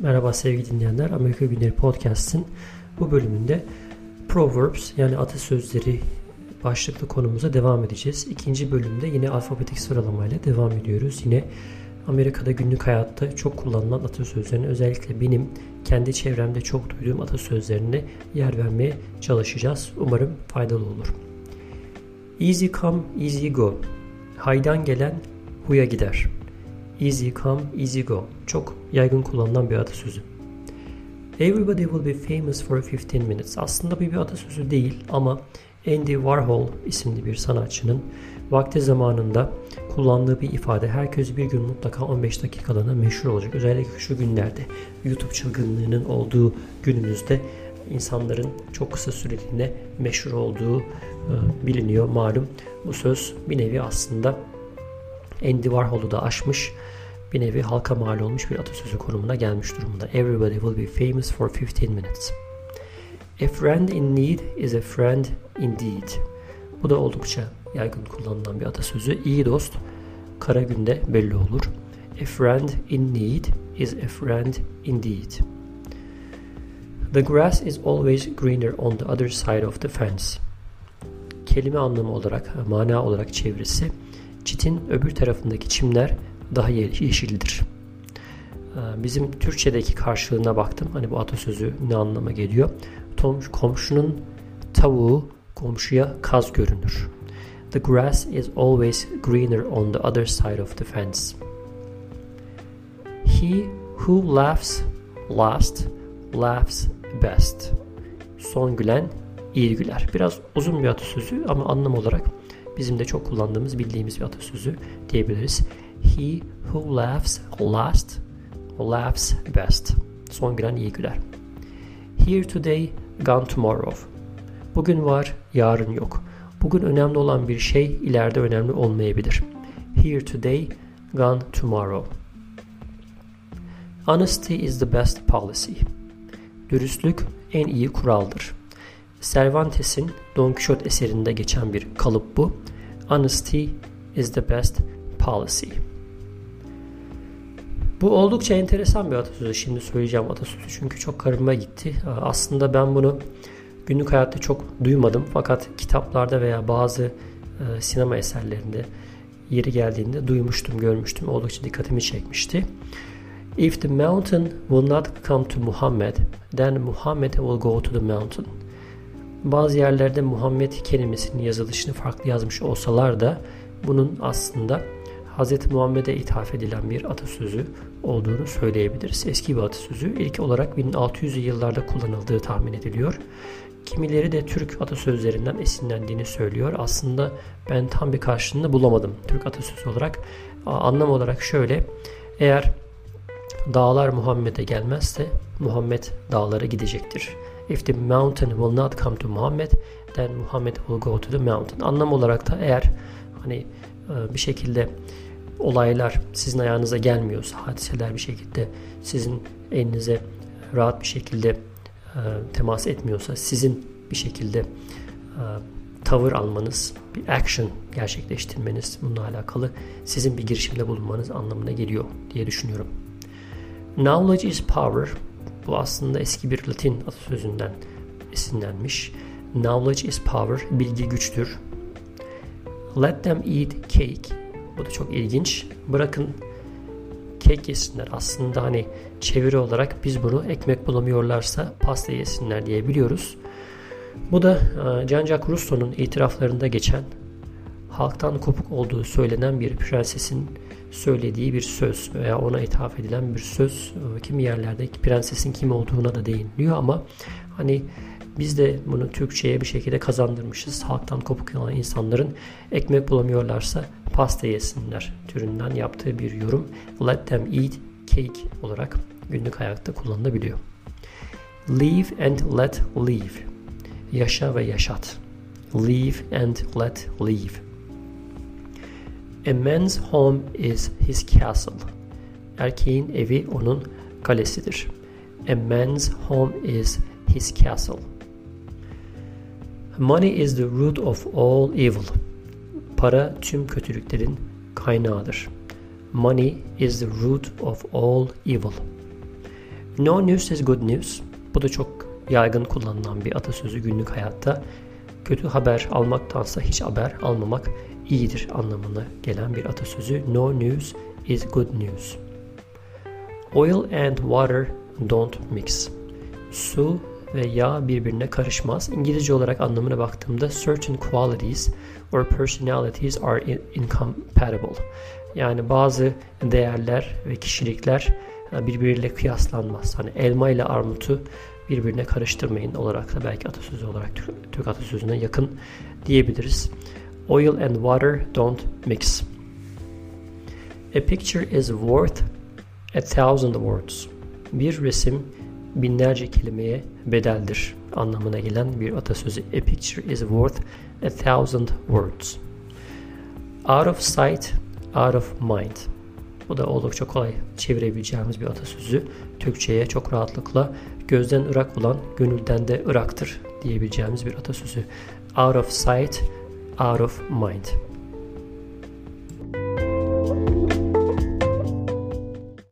Merhaba sevgili dinleyenler. Amerika Günleri Podcast'in bu bölümünde Proverbs yani atasözleri başlıklı konumuza devam edeceğiz. İkinci bölümde yine alfabetik sıralamayla devam ediyoruz. Yine Amerika'da günlük hayatta çok kullanılan atasözlerini özellikle benim kendi çevremde çok duyduğum atasözlerine yer vermeye çalışacağız. Umarım faydalı olur. Easy come, easy go. Haydan gelen huya gider. Easy come, easy go. Çok yaygın kullanılan bir atasözü. Everybody will be famous for 15 minutes. Aslında bir, bir atasözü değil ama Andy Warhol isimli bir sanatçının vakti zamanında kullandığı bir ifade. Herkes bir gün mutlaka 15 dakikalığına meşhur olacak. Özellikle şu günlerde YouTube çılgınlığının olduğu günümüzde insanların çok kısa süreliğine meşhur olduğu e, biliniyor malum. Bu söz bir nevi aslında Andy Warhol'u da aşmış bir nevi halka mal olmuş bir atasözü konumuna gelmiş durumda. Everybody will be famous for 15 minutes. A friend in need is a friend indeed. Bu da oldukça yaygın kullanılan bir atasözü. İyi dost kara günde belli olur. A friend in need is a friend indeed. The grass is always greener on the other side of the fence. Kelime anlamı olarak, mana olarak çevresi, çitin öbür tarafındaki çimler daha yeşildir. Ee, bizim Türkçedeki karşılığına baktım. Hani bu atasözü ne anlama geliyor? Komşunun tavuğu komşuya kaz görünür. The grass is always greener on the other side of the fence. He who laughs last laughs best. Son gülen iyi güler. Biraz uzun bir atasözü ama anlam olarak bizim de çok kullandığımız, bildiğimiz bir atasözü diyebiliriz. He who laughs last laughs best. Son gülen iyi güler. Here today, gone tomorrow. Bugün var, yarın yok. Bugün önemli olan bir şey ileride önemli olmayabilir. Here today, gone tomorrow. Honesty is the best policy. Dürüstlük en iyi kuraldır. Cervantes'in Don Quixote eserinde geçen bir kalıp bu. Honesty is the best policy. Bu oldukça enteresan bir atasözü. Şimdi söyleyeceğim atasözü çünkü çok karıma gitti. Aslında ben bunu günlük hayatta çok duymadım. Fakat kitaplarda veya bazı e, sinema eserlerinde yeri geldiğinde duymuştum, görmüştüm. Oldukça dikkatimi çekmişti. If the mountain will not come to Muhammed, then Muhammed will go to the mountain. Bazı yerlerde Muhammed kelimesinin yazılışını farklı yazmış olsalar da bunun aslında Hz. Muhammed'e ithaf edilen bir atasözü olduğunu söyleyebiliriz. Eski bir atasözü. İlk olarak 1600'lü yıllarda kullanıldığı tahmin ediliyor. Kimileri de Türk atasözlerinden esinlendiğini söylüyor. Aslında ben tam bir karşılığını bulamadım Türk atasözü olarak. Anlam olarak şöyle. Eğer dağlar Muhammed'e gelmezse Muhammed dağlara gidecektir. If the mountain will not come to Muhammad, then Muhammad will go to the mountain. Anlam olarak da eğer hani e, bir şekilde olaylar sizin ayağınıza gelmiyorsa, hadiseler bir şekilde sizin elinize rahat bir şekilde e, temas etmiyorsa, sizin bir şekilde e, tavır almanız, bir action gerçekleştirmeniz bununla alakalı sizin bir girişimde bulunmanız anlamına geliyor diye düşünüyorum. Knowledge is power. Bu aslında eski bir Latin atasözünden esinlenmiş. Knowledge is power. Bilgi güçtür. Let them eat cake. Bu da çok ilginç. Bırakın kek yesinler. Aslında hani çeviri olarak biz bunu ekmek bulamıyorlarsa pasta yesinler diyebiliyoruz. Bu da e, Jean-Jacques Rousseau'nun itiraflarında geçen halktan kopuk olduğu söylenen bir prensesin söylediği bir söz veya ona ithaf edilen bir söz e, kimi yerlerde prensesin kim olduğuna da değiniliyor ama hani biz de bunu Türkçe'ye bir şekilde kazandırmışız. Halktan kopuk olan insanların ekmek bulamıyorlarsa pasta yesinler türünden yaptığı bir yorum. Let them eat cake olarak günlük hayatta kullanılabiliyor. Live and let live. Yaşa ve yaşat. Live and let live. A man's home is his castle. Erkeğin evi onun kalesidir. A man's home is his castle. Money is the root of all evil. Para tüm kötülüklerin kaynağıdır. Money is the root of all evil. No news is good news. Bu da çok yaygın kullanılan bir atasözü günlük hayatta. Kötü haber almaktansa hiç haber almamak iyidir anlamına gelen bir atasözü. No news is good news. Oil and water don't mix. Su ve yağ birbirine karışmaz. İngilizce olarak anlamına baktığımda certain qualities or personalities are incompatible. Yani bazı değerler ve kişilikler e, birbiriyle kıyaslanmaz. Hani elma ile armutu birbirine karıştırmayın olarak da belki atasözü olarak Türk, Türk atasözüne yakın diyebiliriz. Oil and water don't mix. A picture is worth a thousand words. Bir resim binlerce kelimeye bedeldir anlamına gelen bir atasözü. A picture is worth a thousand words. Out of sight, out of mind. Bu da oldukça kolay çevirebileceğimiz bir atasözü. Türkçe'ye çok rahatlıkla gözden ırak olan gönülden de ıraktır diyebileceğimiz bir atasözü. Out of sight, out of mind.